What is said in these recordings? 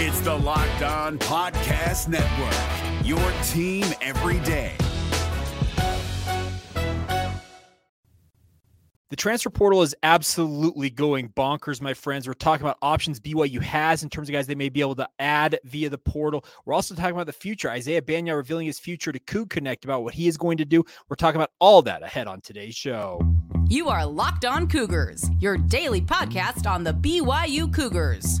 It's the Locked On Podcast Network, your team every day. The transfer portal is absolutely going bonkers, my friends. We're talking about options BYU has in terms of guys they may be able to add via the portal. We're also talking about the future. Isaiah Bagnah revealing his future to Coug Connect about what he is going to do. We're talking about all that ahead on today's show. You are Locked On Cougars, your daily podcast on the BYU Cougars,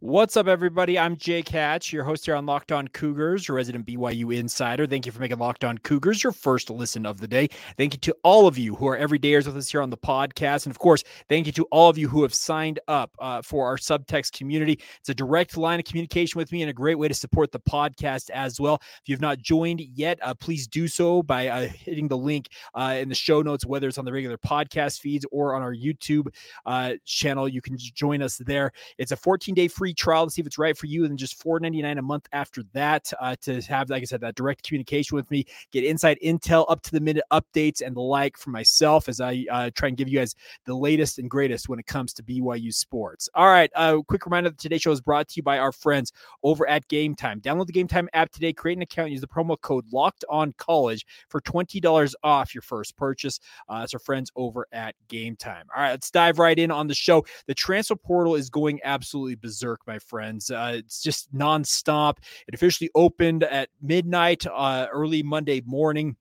What's up, everybody? I'm Jake Hatch, your host here on Locked On Cougars, your resident BYU insider. Thank you for making Locked On Cougars your first listen of the day. Thank you to all of you who are everydayers with us here on the podcast. And of course, thank you to all of you who have signed up uh, for our subtext community. It's a direct line of communication with me and a great way to support the podcast as well. If you've not joined yet, uh, please do so by uh, hitting the link uh, in the show notes, whether it's on the regular podcast feeds or on our YouTube uh, channel. You can join us there. It's a 14 day free trial to see if it's right for you, and then just $4.99 a month after that uh, to have, like I said, that direct communication with me, get inside intel, up to the minute updates, and the like for myself as I uh, try and give you guys the latest and greatest when it comes to BYU sports. All right, uh, quick reminder that today's show is brought to you by our friends over at Game Time. Download the Game Time app today, create an account, use the promo code Locked On College for twenty dollars off your first purchase. Uh, our friends over at Game Time. All right, let's dive right in on the show. The transfer portal is going absolutely berserk my friends. Uh, it's just nonstop. It officially opened at midnight, uh, early Monday morning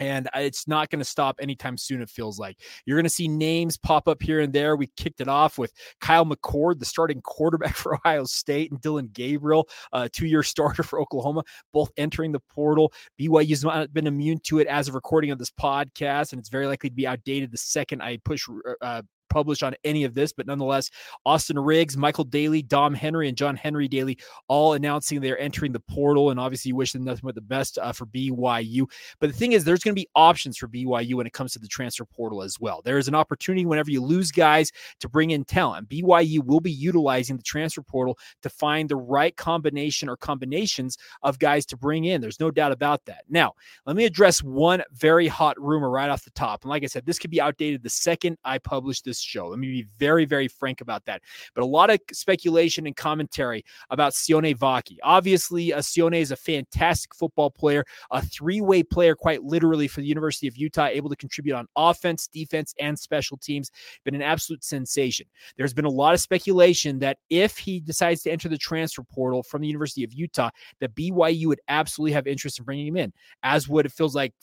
and it's not going to stop anytime soon. It feels like you're going to see names pop up here and there. We kicked it off with Kyle McCord, the starting quarterback for Ohio State, and Dillon Gabriel, uh, two-year starter for Oklahoma, both entering the portal. BYU's not been immune to it as of recording of this podcast, and it's very likely to be outdated the second I push uh, published on any of this, but nonetheless, Austin Riggs, Michael Daly, Dom Henry, and John Henry Daly all announcing they're entering the portal. And obviously, wish them nothing but the best uh, for BYU. But the thing is, there's going to be options for BYU when it comes to the transfer portal as well. There is an opportunity whenever you lose guys to bring in talent. BYU will be utilizing the transfer portal to find the right combination or combinations of guys to bring in. There's no doubt about that. Now, let me address one very hot rumor right off the top. And like I said, this could be outdated the second I publish this this show. Let me be very, very frank about that. But a lot of speculation and commentary about Sione Vaki. Obviously, uh, Sione is a fantastic football player, a three way player, quite literally, for the University of Utah, able to contribute on offense, defense, and special teams. Been an absolute sensation. There's been a lot of speculation that if he decides to enter the transfer portal from the University of Utah, that BYU would absolutely have interest in bringing him in, as would it feels like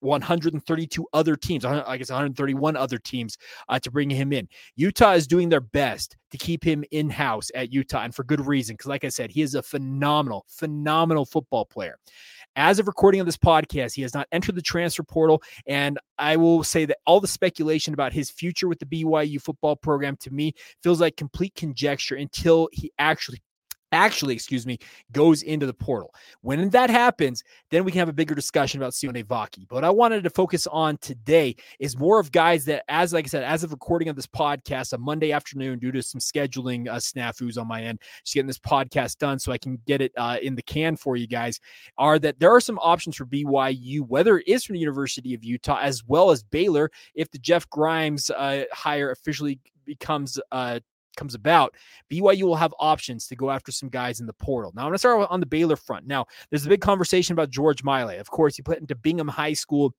132 other teams, I guess 131 other teams uh, to bring him in. Utah is doing their best to keep him in house at Utah, and for good reason. Because, like I said, he is a phenomenal, phenomenal football player. As of recording of this podcast, he has not entered the transfer portal. And I will say that all the speculation about his future with the BYU football program to me feels like complete conjecture until he actually actually, excuse me, goes into the portal. When that happens, then we can have a bigger discussion about Sione Vaki. But I wanted to focus on today is more of guys that, as like I said, as of recording of this podcast on Monday afternoon, due to some scheduling uh, snafus on my end, just getting this podcast done so I can get it uh, in the can for you guys, are that there are some options for BYU, whether it is from the University of Utah as well as Baylor, if the Jeff Grimes uh, hire officially becomes uh, comes about, BYU will have options to go after some guys in the portal. Now, I'm going to start on the Baylor front. Now, there's a big conversation about George Maile. Of course, he put into Bingham High School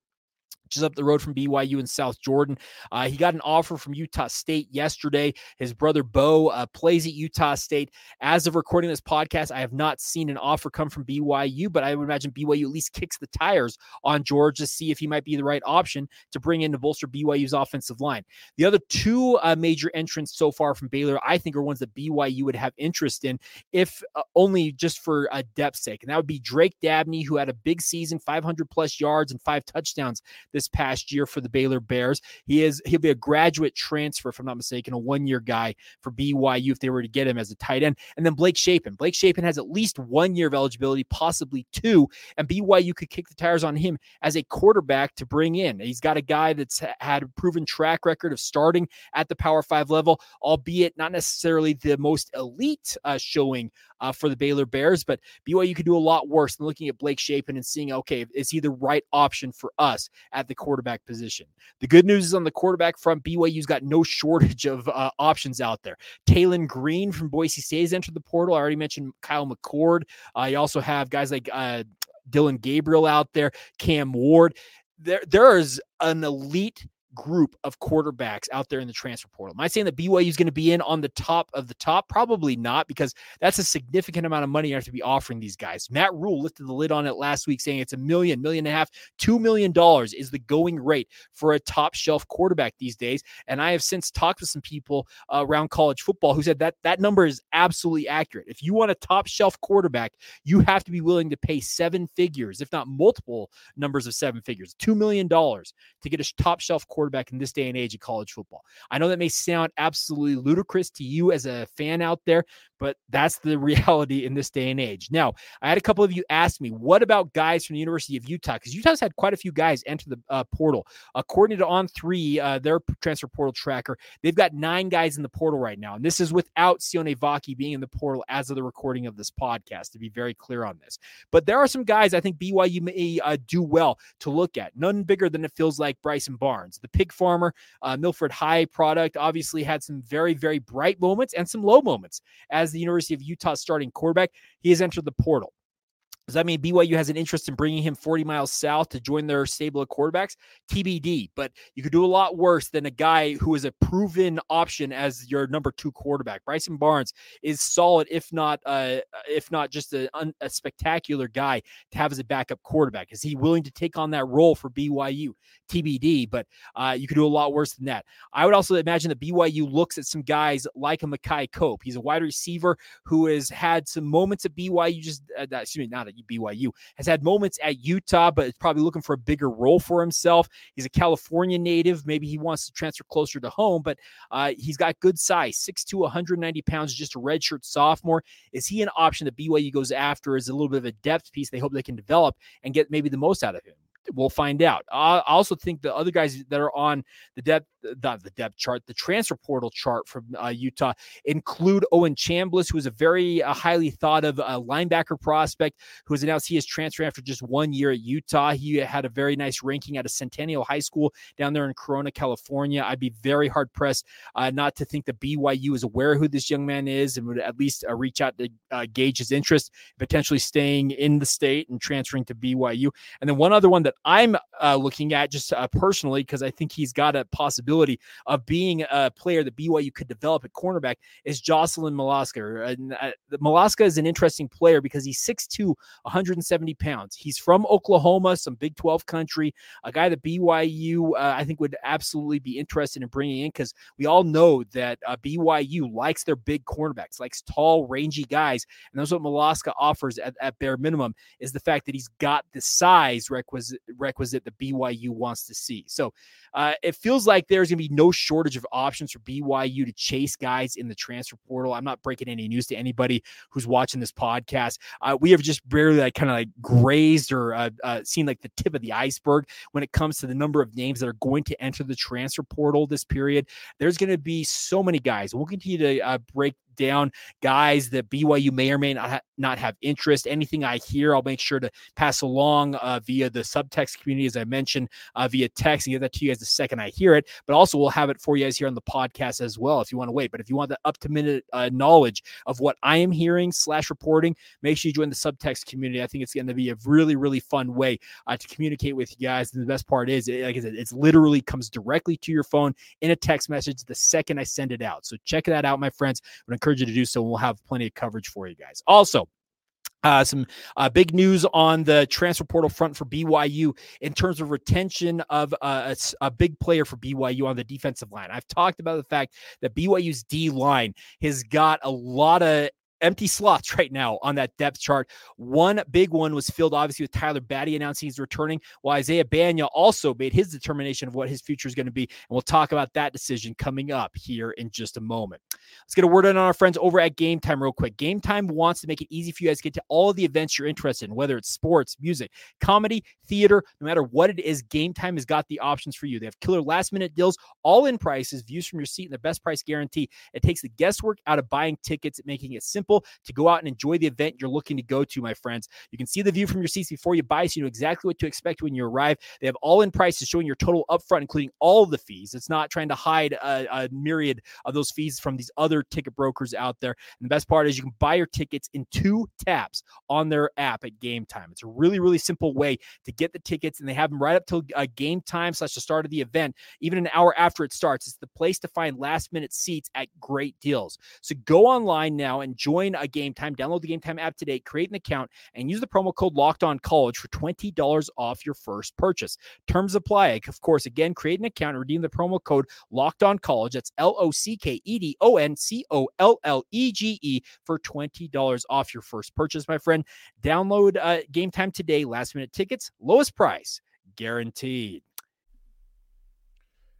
just up the road from BYU in South Jordan. Uh, he got an offer from Utah State yesterday. His brother Bo uh, plays at Utah State. As of recording this podcast, I have not seen an offer come from BYU, but I would imagine BYU at least kicks the tires on George to see if he might be the right option to bring in to bolster BYU's offensive line. The other two uh, major entrants so far from Baylor, I think, are ones that BYU would have interest in, if uh, only just for a depth sake. And that would be Drake Dabney, who had a big season, 500 plus yards and five touchdowns this this past year for the Baylor Bears. He is he'll be a graduate transfer, if I'm not mistaken, a one year guy for BYU if they were to get him as a tight end. And then Blake Shapen. Blake Shapen has at least one year of eligibility, possibly two, and BYU could kick the tires on him as a quarterback to bring in. He's got a guy that's had a proven track record of starting at the Power Five level, albeit not necessarily the most elite uh, showing uh, for the Baylor Bears. But BYU could do a lot worse than looking at Blake Shapen and seeing, okay, is he the right option for us at the quarterback position? The good news is on the quarterback front, BYU's got no shortage of uh, options out there. Taylen Green from Boise State has entered the portal. I already mentioned Kyle McCord. Uh, you also have guys like uh, Dillon Gabriel out there, Cam Ward. There, there is an elite group of quarterbacks out there in the transfer portal. Am I saying that BYU is going to be in on the top of the top? Probably not, because that's a significant amount of money you have to be offering these guys. Matt Rhule lifted the lid on it last week, saying it's a million, million and a half, two million dollars is the going rate for a top shelf quarterback these days. And I have since talked with some people uh, around college football who said that that number is absolutely accurate. If you want a top shelf quarterback, you have to be willing to pay seven figures, if not multiple numbers of seven figures, two million dollars to get a top shelf quarterback quarterback in this day and age of college football. I know that may sound absolutely ludicrous to you as a fan out there, but that's the reality in this day and age. Now, I had a couple of you ask me, what about guys from the University of Utah? Because Utah's had quite a few guys enter the uh, portal. According to On3, uh, their transfer portal tracker, they've got nine guys in the portal right now. And this is without Sione Vaki being in the portal as of the recording of this podcast, to be very clear on this. But there are some guys I think BYU may uh, do well to look at. None bigger than it feels like Bryson Barnes, the pig farmer, uh, Milford High product, obviously had some very, very bright moments and some low moments as as the University of Utah starting quarterback. He has entered the portal. Does that mean BYU has an interest in bringing him 40 miles south to join their stable of quarterbacks? TBD. But you could do a lot worse than a guy who is a proven option as your number two quarterback. Bryson Barnes is solid, if not, uh, if not just a, a spectacular guy to have as a backup quarterback. Is he willing to take on that role for BYU? TBD. But uh, you could do a lot worse than that. I would also imagine that BYU looks at some guys like a Makai Cope. He's a wide receiver who has had some moments at BYU. Just uh, excuse me, not at BYU, has had moments at Utah, but is probably looking for a bigger role for himself. He's a California native. Maybe he wants to transfer closer to home, but uh, he's got good size 6'2, 190 pounds, just a redshirt sophomore. Is he an option that BYU goes after as a little bit of a depth piece they hope they can develop and get maybe the most out of him? we'll find out. I also think the other guys that are on the depth, not the depth chart, the transfer portal chart from uh, Utah include Owen Chambliss, who is a very uh, highly thought of uh, linebacker prospect who has announced he is transferring after just one year at Utah. He had a very nice ranking at a Centennial High School down there in Corona, California. I'd be very hard pressed uh, not to think that BYU is aware who this young man is and would at least uh, reach out to uh, gauge his interest, potentially staying in the state and transferring to BYU. And then one other one that I'm looking at just personally because I think he's got a possibility of being a player that BYU could develop at cornerback is Jocelyn Malaska. And uh, Malaska is an interesting player because he's 6'2, 170 pounds. He's from Oklahoma, some Big 12 country, a guy that BYU uh, I think would absolutely be interested in bringing in because we all know that uh, BYU likes their big cornerbacks, likes tall, rangy guys, and that's what Malaska offers at, at bare minimum is the fact that he's got the size requisite requisite that BYU wants to see. So uh, it feels like there's going to be no shortage of options for BYU to chase guys in the transfer portal. I'm not breaking any news to anybody who's watching this podcast. Uh, we have just barely like kind of like grazed or uh, uh, seen like the tip of the iceberg when it comes to the number of names that are going to enter the transfer portal this period. There's going to be so many guys. We'll continue to uh, break down guys that BYU may or may not, ha- not have interest. Anything I hear, I'll make sure to pass along uh, via the subtext community, as I mentioned, uh, via text and get that to you guys the second I hear it. But also, we'll have it for you guys here on the podcast as well if you want to wait. But if you want the up to minute uh, knowledge of what I am hearing slash reporting, make sure you join the subtext community. I think it's going to be a really, really fun way uh, to communicate with you guys. And the best part is, like I said, it's literally comes directly to your phone in a text message the second I send it out. So check that out, my friends. Would encourage you to do so. And we'll have plenty of coverage for you guys. Also, uh, some uh, big news on the transfer portal front for BYU in terms of retention of uh, a, a, big player for BYU on the defensive line. I've talked about the fact that BYU's D line has got a lot of empty slots right now on that depth chart. One big one was filled, obviously, with Tyler Batty announcing he's returning, while Isaiah Bagnah also made his determination of what his future is going to be. And we'll talk about that decision coming up here in just a moment. Let's get a word in on our friends over at Game Time real quick. Game Time wants to make it easy for you guys to get to all the events you're interested in, whether it's sports, music, comedy, theater, no matter what it is, Game Time has got the options for you. They have killer last minute deals, all in prices, views from your seat, and the best price guarantee. It takes the guesswork out of buying tickets, making it simple to go out and enjoy the event you're looking to go to, my friends. You can see the view from your seats before you buy, so you know exactly what to expect when you arrive. They have all in prices showing your total upfront, including all the fees. It's not trying to hide a, a myriad of those fees from these other ticket brokers out there. And the best part is you can buy your tickets in two taps on their app at game time. It's a really, really simple way to get the tickets, and they have them right up till uh, game time slash the start of the event, even an hour after it starts. It's the place to find last minute seats at great deals. So go online now and join a game time. Download the game time app today, create an account, and use the promo code locked on college for $20 off your first purchase. Terms apply. Of course, again, create an account redeem the promo code locked on college. That's L O C K E D O N C O L L E G E for $20 off your first purchase, my friend. Download uh, game time today. Last minute tickets, lowest price guaranteed.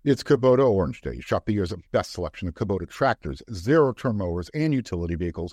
It's Kubota Orange Day. Shop the year's best selection of Kubota tractors, zero turn mowers, and utility vehicles,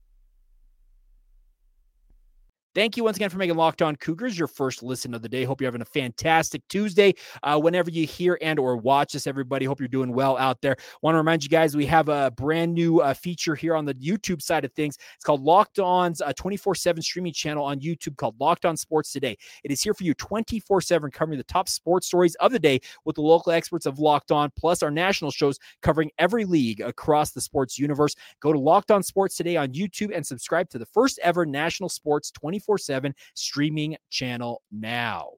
Thank you once again for making Locked On Cougars your first listen of the day. Hope you're having a fantastic Tuesday. Uh, whenever you hear and or watch this, everybody, hope you're doing well out there. Want to remind you guys we have a brand new uh, feature here on the YouTube side of things. It's called Locked On's 24 uh, 7 streaming channel on YouTube called Locked On Sports Today. It is here for you 24 7, covering the top sports stories of the day with the local experts of Locked On, plus our national shows covering every league across the sports universe. Go to Locked On Sports Today on YouTube and subscribe to the first ever national sports 24 24 7 streaming channel now.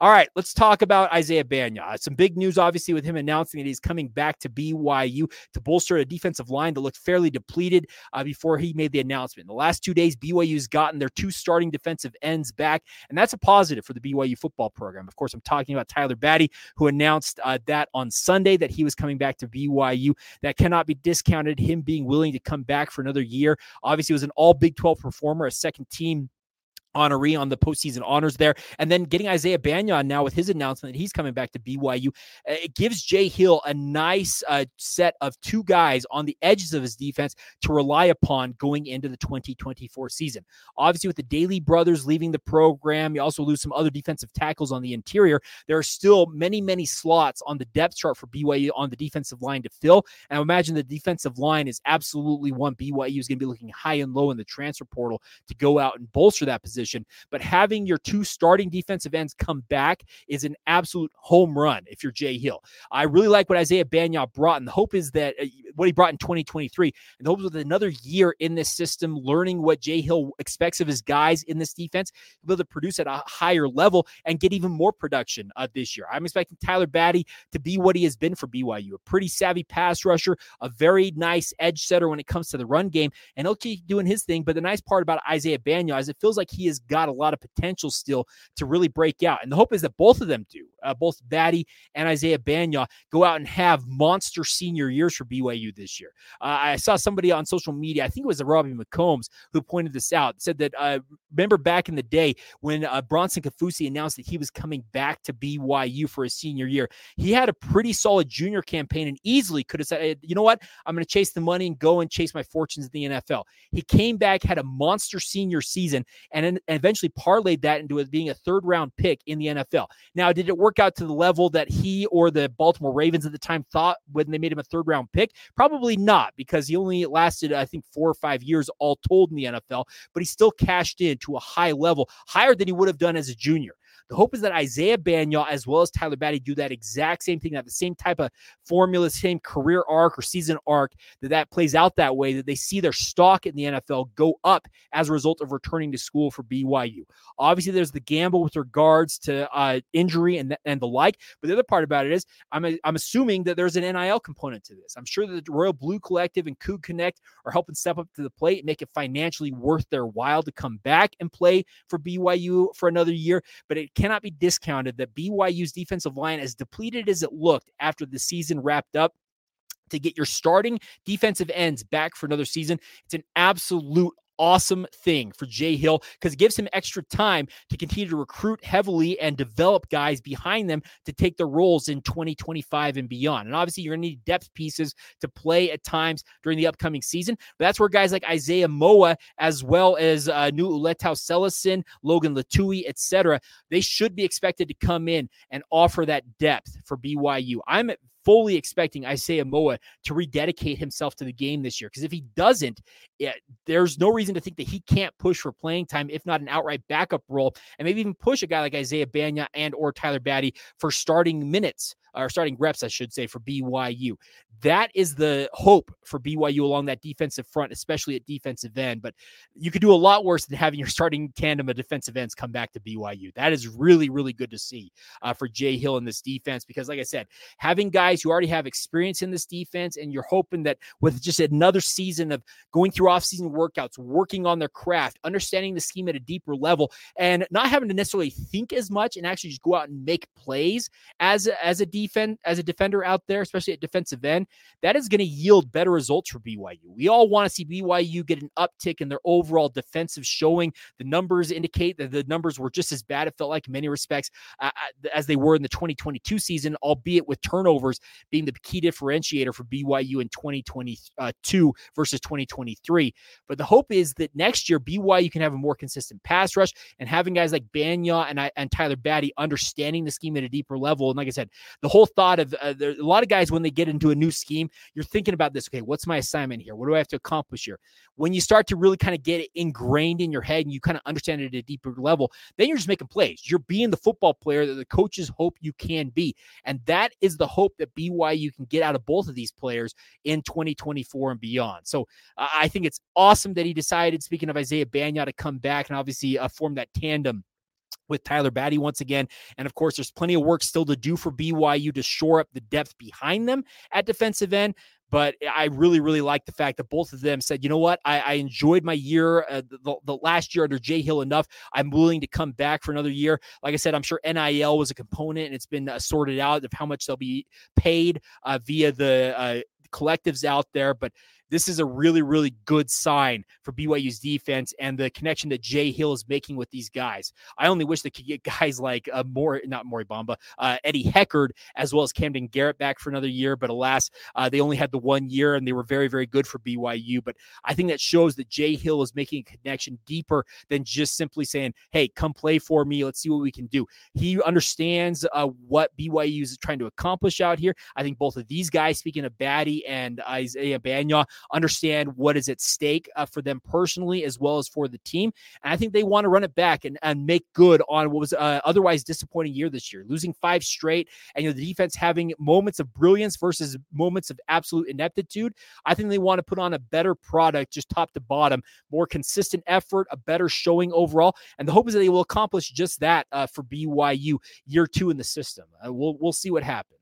All right, let's talk about Isaiah Bagnah. Some big news, obviously, with him announcing that he's coming back to BYU to bolster a defensive line that looked fairly depleted uh, before he made the announcement. In the last two days, BYU's gotten their two starting defensive ends back, and that's a positive for the BYU football program. Of course, I'm talking about Tyler Batty, who announced uh, that on Sunday that he was coming back to BYU. That cannot be discounted. Him being willing to come back for another year. Obviously, was an all Big 12 performer, a second team honoree on the postseason honors there. And then getting Isaiah Bagnah now with his announcement that he's coming back to BYU, uh, it gives Jay Hill a nice uh, set of two guys on the edges of his defense to rely upon going into the 2024 season. Obviously, with the Daly brothers leaving the program, you also lose some other defensive tackles on the interior. There are still many, many slots on the depth chart for BYU on the defensive line to fill. And I imagine the defensive line is absolutely one BYU is going to be looking high and low in the transfer portal to go out and bolster that position position. But having your two starting defensive ends come back is an absolute home run if you're Jay Hill. I really like what Isaiah Bagnah brought, and the hope is that uh, what he brought in 2023, and the hope is with another year in this system, learning what Jay Hill expects of his guys in this defense, be able to produce at a higher level and get even more production uh, this year. I'm expecting Tyler Batty to be what he has been for BYU, a pretty savvy pass rusher, a very nice edge setter when it comes to the run game, and he'll keep doing his thing. But the nice part about Isaiah Bagnah is it feels like he is got a lot of potential still to really break out. And the hope is that both of them do, uh, both Batty and Isaiah Bagnah, go out and have monster senior years for BYU this year. Uh, I saw somebody on social media, I think it was Robbie McCombs, who pointed this out, said that, uh, remember back in the day when uh, Bronson Kaufusi announced that he was coming back to BYU for his senior year, he had a pretty solid junior campaign and easily could have said, you know what, I'm going to chase the money and go and chase my fortunes in the NFL. He came back, had a monster senior season, and, and eventually parlayed that into it being a third round pick in the NFL. Now, did it work out to the level that he or the Baltimore Ravens at the time thought when they made him a third round pick? Probably not, because he only lasted, I think, four or five years all told in the NFL, but he still cashed in to a high level, higher than he would have done as a junior. The hope is that Isaiah Bagnah as well as Tyler Batty do that exact same thing, have the same type of formula, same career arc or season arc, that that plays out that way, that they see their stock in the NFL go up as a result of returning to school for BYU. Obviously, there's the gamble with regards to uh, injury and, and the like, but the other part about it is I'm, a, I'm assuming that there's an NIL component to this. I'm sure that the Royal Blue Collective and Coug Connect are helping step up to the plate, and make it financially worth their while to come back and play for BYU for another year. But it cannot be discounted that BYU's defensive line, as depleted as it looked after the season wrapped up, to get your starting defensive ends back for another season. It's an absolute awesome thing for Jay Hill because it gives him extra time to continue to recruit heavily and develop guys behind them to take their roles in 2025 and beyond. And obviously, you're going to need depth pieces to play at times during the upcoming season. But that's where guys like Isaiah Moa, as well as uh, Nuuletau Sellesin, Logan Lutui, etc., they should be expected to come in and offer that depth for BYU. I'm fully expecting Isaiah Moa to rededicate himself to the game this year. Because if he doesn't, it, there's no reason to think that he can't push for playing time, if not an outright backup role, and maybe even push a guy like Isaiah Bagnah and or Tyler Batty for starting minutes or starting reps, I should say, for BYU. That is the hope for BYU along that defensive front, especially at defensive end. But you could do a lot worse than having your starting tandem of defensive ends come back to BYU. That is really, really good to see uh, for Jay Hill in this defense because, like I said, having guys who already have experience in this defense, and you're hoping that with just another season of going through off-season workouts, working on their craft, understanding the scheme at a deeper level, and not having to necessarily think as much and actually just go out and make plays as as a defense as a defender out there, especially at defensive end, that is going to yield better results for BYU. We all want to see BYU get an uptick in their overall defensive showing. The numbers indicate that the numbers were just as bad. It felt like in many respects uh, uh as they were in the 2022 season, albeit with turnovers being the key differentiator for BYU in 2022 versus 2023. But the hope is that next year BYU can have a more consistent pass rush and having guys like Bagnah and, and Tyler Batty understanding the scheme at a deeper level. And like I said, the whole thought of uh, there, a lot of guys when they get into a new scheme, you're thinking about this. Okay, what's my assignment here? What do I have to accomplish here? When you start to really kind of get it ingrained in your head and you kind of understand it at a deeper level, then you're just making plays. You're being the football player that the coaches hope you can be, and that is the hope that BYU can get out of both of these players in 2024 and beyond. So uh, I think it's awesome that he decided. Speaking of Isaiah Bagnah to come back and obviously uh, form that tandem with Tyler Batty once again. And of course, there's plenty of work still to do for BYU to shore up the depth behind them at defensive end. But I really, really like the fact that both of them said, you know what, I, I enjoyed my year, uh, the, the, last year under Jay Hill enough. I'm willing to come back for another year. Like I said, I'm sure NIL was a component and it's been uh, sorted out of how much they'll be paid uh, via the uh, collectives out there. But this is a really, really good sign for BYU's defense and the connection that Jay Hill is making with these guys. I only wish they could get guys like uh, more, not Mory Bamba, uh, Eddie Heckard, as well as Camden Garrett back for another year. But alas, uh, they only had the one year and they were very, very good for BYU. But I think that shows that Jay Hill is making a connection deeper than just simply saying, hey, come play for me. Let's see what we can do. He understands uh, what BYU is trying to accomplish out here. I think both of these guys, speaking of Batty and Isaiah Bagnah, understand what is at stake uh, for them personally as well as for the team. And I think they want to run it back and, and make good on what was uh, otherwise disappointing year this year, losing five straight, and you know the defense having moments of brilliance versus moments of absolute ineptitude. I think they want to put on a better product, just top to bottom, more consistent effort, a better showing overall, and the hope is that they will accomplish just that uh, for BYU year two in the system. Uh, we'll we'll see what happens.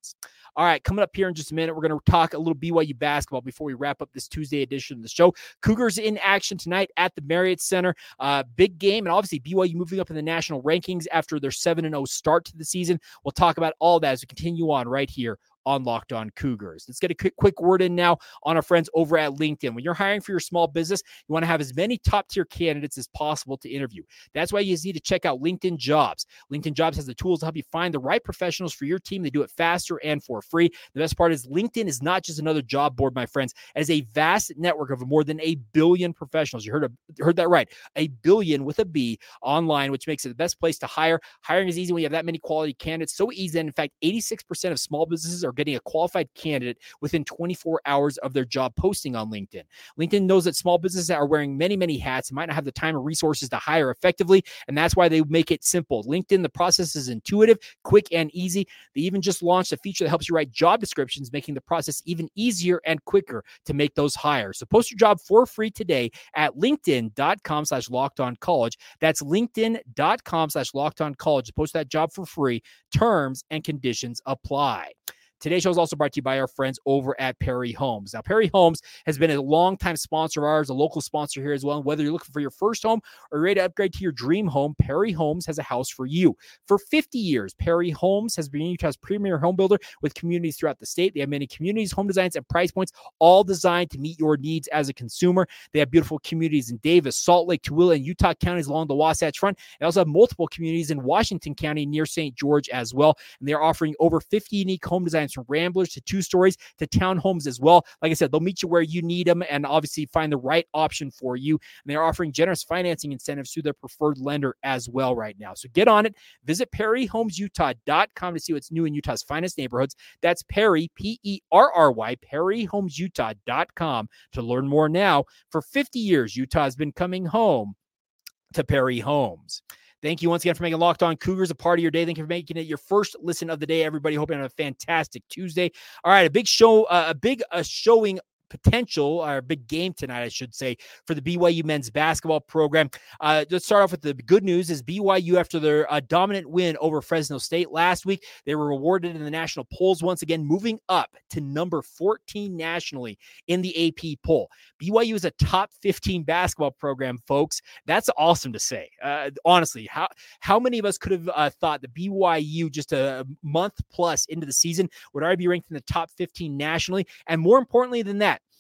All right, coming up here in just a minute, we're going to talk a little BYU basketball before we wrap up this Tuesday edition of the show. Cougars in action tonight at the Marriott Center. Uh, big game, and obviously BYU moving up in the national rankings after their 7 0 start to the season. We'll talk about all that as we continue on right here on Locked On Cougars. Let's get a quick, quick word in now on our friends over at LinkedIn. When you're hiring for your small business, you want to have as many top tier candidates as possible to interview. That's why you need to check out LinkedIn Jobs. LinkedIn Jobs has the tools to help you find the right professionals for your team. They do it faster and for free. The best part is LinkedIn is not just another job board, my friends. It is a vast network of more than a billion professionals. You heard, a, heard that right. A billion with a B online, which makes it the best place to hire. Hiring is easy when you have that many quality candidates. So easy. And in fact, 86% of small businesses are getting a qualified candidate within 24 hours of their job posting on LinkedIn. LinkedIn knows that small businesses are wearing many, many hats and might not have the time or resources to hire effectively. And that's why they make it simple. LinkedIn, the process is intuitive, quick, and easy. They even just launched a feature that helps you write job descriptions, making the process even easier and quicker to make those hires. So post your job for free today at linkedin.com slash locked on college. That's linkedin.com slash locked on college. Post that job for free. Terms and conditions apply. Today's show is also brought to you by our friends over at Perry Homes. Now, Perry Homes has been a longtime sponsor of ours, a local sponsor here as well. And whether you're looking for your first home or ready to upgrade to your dream home, Perry Homes has a house for you. For 50 years, Perry Homes has been Utah's premier home builder with communities throughout the state. They have many communities, home designs, and price points, all designed to meet your needs as a consumer. They have beautiful communities in Davis, Salt Lake, Tooele, and Utah counties along the Wasatch Front. They also have multiple communities in Washington County near St. George as well. And they are offering over 50 unique home designs from ramblers to two stories to townhomes as well. Like I said, they'll meet you where you need them and obviously find the right option for you. And they're offering generous financing incentives to their preferred lender as well right now. So get on it. Visit PerryHomesUtah.com to see what's new in Utah's finest neighborhoods. That's Perry, P E R R Y, PerryHomesUtah.com to learn more now. For 50 years, Utah has been coming home to Perry Homes. Thank you once again for making Locked On Cougars a part of your day. Thank you for making it your first listen of the day, everybody. Hoping you have a fantastic Tuesday. All right, a big show, uh, a big uh, showing potential or a big game tonight, I should say, for the BYU men's basketball program. Uh, let's start off with the good news: is BYU after their uh, dominant win over Fresno State last week, they were rewarded in the national polls once again, moving up to number 14 nationally in the AP poll. BYU is a top 15 basketball program, folks. That's awesome to say. Uh, honestly, how how many of us could have uh, thought that BYU just a month plus into the season would already be ranked in the top 15 nationally, and more importantly than that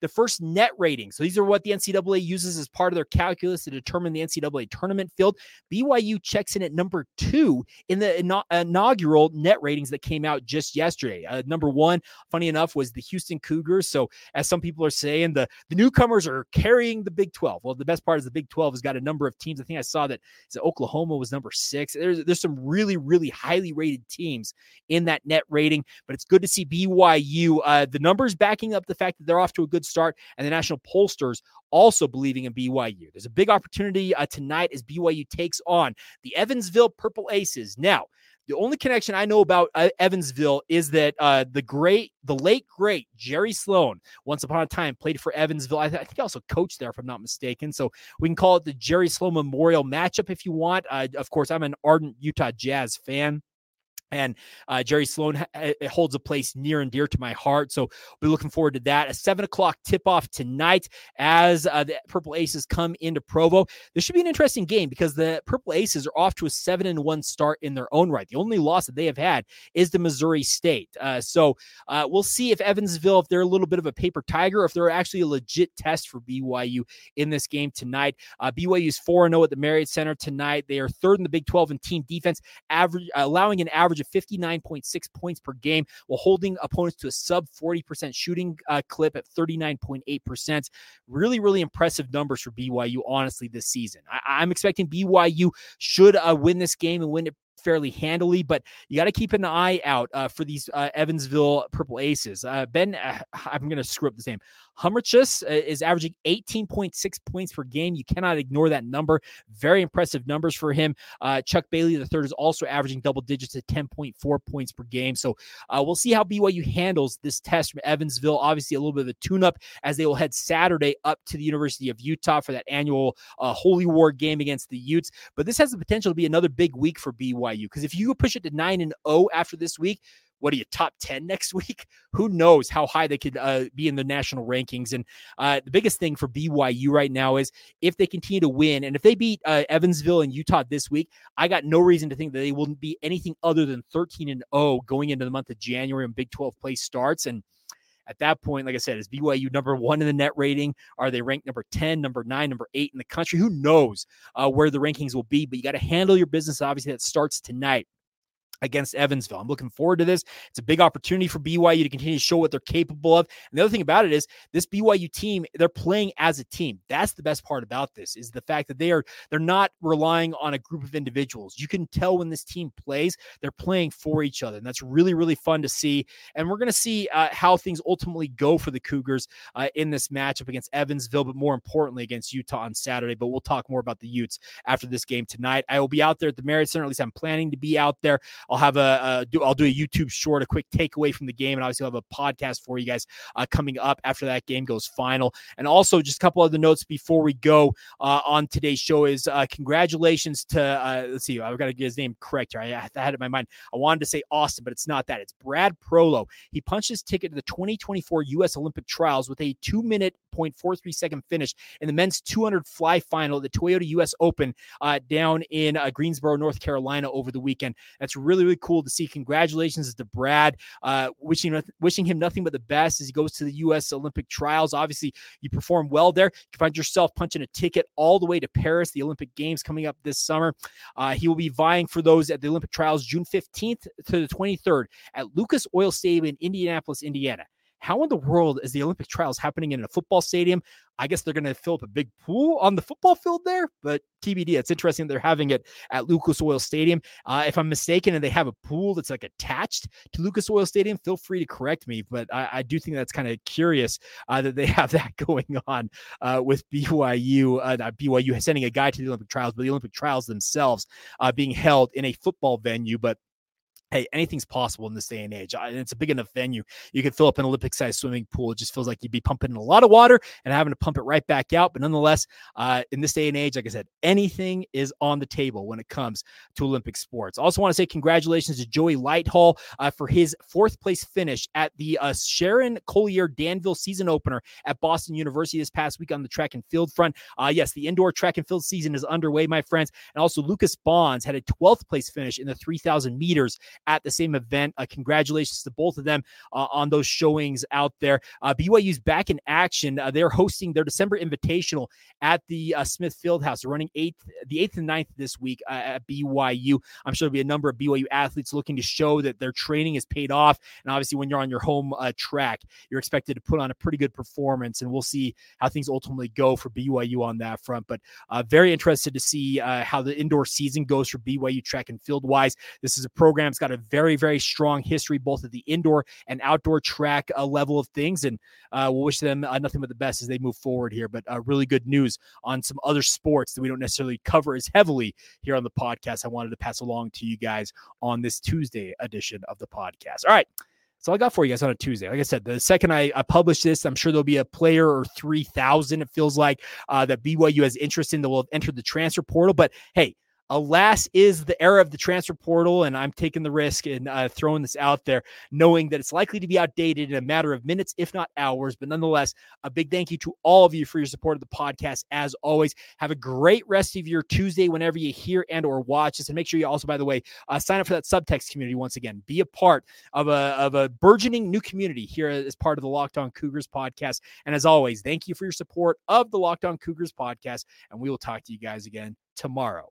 the first net rating. So these are what the NCAA uses as part of their calculus to determine the NCAA tournament field. BYU checks in at number two in the inaugural net ratings that came out just yesterday. Uh, number one, funny enough, was the Houston Cougars. So as some people are saying, the, the newcomers are carrying the Big 12. Well, the best part is the Big 12 has got a number of teams. I think I saw that Oklahoma was number six. There's, there's some really, really highly rated teams in that net rating, but it's good to see BYU. Uh, the numbers backing up the fact that they're off to a good start, and the national pollsters also believing in BYU. There's a big opportunity uh, tonight as BYU takes on the Evansville Purple Aces. Now, the only connection I know about uh, Evansville is that uh, the great, the late great Jerry Sloan, once upon a time played for Evansville. I, th- I, think he also coached there, if I'm not mistaken. So we can call it the Jerry Sloan Memorial matchup if you want. Uh, of course, I'm an ardent Utah Jazz fan. And uh, Jerry Sloan it holds a place near and dear to my heart. So we're looking forward to that. A seven o'clock tip off tonight as uh, the Purple Aces come into Provo. This should be an interesting game because the Purple Aces are off to a seven and one start in their own right. The only loss that they have had is the Missouri State. Uh, so uh, we'll see if Evansville, if they're a little bit of a paper tiger, if they're actually a legit test for BYU in this game tonight. Uh, BYU is 4 0 at the Marriott Center tonight. They are third in the Big 12 in team defense, average allowing an average average of 59.6 points per game while holding opponents to a sub 40% shooting uh, clip at 39.8%. Really, really impressive numbers for BYU, honestly, this season. I- am expecting BYU should uh, win this game and win it fairly handily, but you got to keep an eye out uh, for these uh, Evansville Purple Aces. Uh, ben, uh, I'm going to screw up the name. Humrichous uh, is averaging 18.6 points per game. You cannot ignore that number. Very impressive numbers for him. Uh, Chuck Bailey, the third, is also averaging double digits at 10.4 points per game. So we'll see how BYU handles this test from Evansville. Obviously, a little bit of a tune up as they will head Saturday up to the University of Utah for that annual Holy War game against the Utes. But this has the potential to be another big week for BYU. BYU. Because if you push it to nine and zero oh after this week, what are you top 10 next week who knows how high they could uh, be in the national rankings and uh, the biggest thing for byu right now is if they continue to win and if they beat uh, evansville and utah this week i got no reason to think that they will be anything other than 13 and 0 going into the month of january and big 12 play starts and at that point, like I said, is BYU number one in the net rating? Are they ranked number 10, number nine, number eight in the country? Who knows uh, where the rankings will be? But you got to handle your business. Obviously, that starts tonight against Evansville. I'm looking forward to this. It's a big opportunity for BYU to continue to show what they're capable of. And the other thing about it is this BYU team, they're playing as a team. That's the best part about this is the fact that they are they're not relying on a group of individuals. You can tell when this team plays, they're playing for each other. And that's really really fun to see. And we're going to see uh, how things ultimately go for the Cougars uh, in this matchup against Evansville, but more importantly against Utah on Saturday. But we'll talk more about the Utes after this game tonight. I will be out there at the Marriott Center. At least I'm planning to be out there. I'll have a, a do I'll do a YouTube short, a quick takeaway from the game, and obviously I'll have a podcast for you guys uh, coming up after that game goes final. And also just a couple other notes before we go uh, on today's show is uh, congratulations to uh, let's see, I've got to get his name correct here. I, I had it in my mind. I wanted to say Austin, but it's not that. It's Brad Prolo. He punched his ticket to the 2024 U.S. Olympic trials with a two minute 0.43 second finish in the men's 200 fly final at the Toyota U.S. Open uh, down in uh, Greensboro, North Carolina over the weekend. That's really really cool to see. Congratulations to Brad. Uh, wishing wishing him nothing but the best as he goes to the U.S. Olympic trials. Obviously, you perform well there. You find yourself punching a ticket all the way to Paris, the Olympic Games coming up this summer. Uh, he will be vying for those at the Olympic trials June 15th to the 23rd at Lucas Oil Stadium in Indianapolis, Indiana. How in the world is the Olympic trials happening in a football stadium? I guess they're going to fill up a big pool on the football field there, but TBD. It's interesting they're having it at Lucas Oil Stadium. Uh, if I'm mistaken and they have a pool that's like attached to Lucas Oil Stadium, feel free to correct me, but I, I do think that's kind of curious uh, that they have that going on uh, with BYU, uh, BYU sending a guy to the Olympic trials, but the Olympic trials themselves uh, being held in a football venue. But hey, anything's possible in this day and age. It's a big enough venue. You could fill up an Olympic sized swimming pool. It just feels like you'd be pumping in a lot of water and having to pump it right back out. But nonetheless, uh, in this day and age, like I said, anything is on the table when it comes to Olympic sports. I also, want to say congratulations to Joey Lighthall uh, for his fourth place finish at the uh, Sharon Colyear-Danville season opener at Boston University this past week on the track and field front. Uh, yes, the indoor track and field season is underway, my friends. And also, Lucas Bonds had a 12th place finish in the 3,000 meters at the same event. Uh, congratulations to both of them uh, on those showings out there. Uh, BYU's back in action. Uh, they're hosting their December Invitational at the uh, Smith Fieldhouse. They're running eighth, the eighth and ninth this week uh, at BYU. I'm sure there'll be a number of BYU athletes looking to show that their training has paid off. And obviously, when you're on your home track, you're expected to put on a pretty good performance. And we'll see how things ultimately go for BYU on that front. But very interested to see how the indoor season goes for BYU track and field wise. This is a program that's got a very, very strong history, both at the indoor and outdoor track uh, level of things. And uh, we'll wish them uh, nothing but the best as they move forward here. But uh, really good news on some other sports that we don't necessarily cover as heavily here on the podcast. I wanted to pass along to you guys on this Tuesday edition of the podcast. All right. So I got for you guys on a Tuesday. Like I said, the second I, I publish this, I'm sure there'll be a player or 3,000, it feels like, uh, that BYU has interest in that will have entered the transfer portal. But hey, alas is the era of the transfer portal and i'm taking the risk and uh, throwing this out there knowing that it's likely to be outdated in a matter of minutes if not hours. But nonetheless a big thank you to all of you for your support of the podcast as always. Have a great rest of your tuesday whenever you hear and or watch this. And make sure you also by the way uh, sign up for that subtext community once again. Be a part of a, of a burgeoning new community here as part of the locked on cougars podcast. And as always thank you for your support of the locked on cougars podcast and we will talk to you guys again tomorrow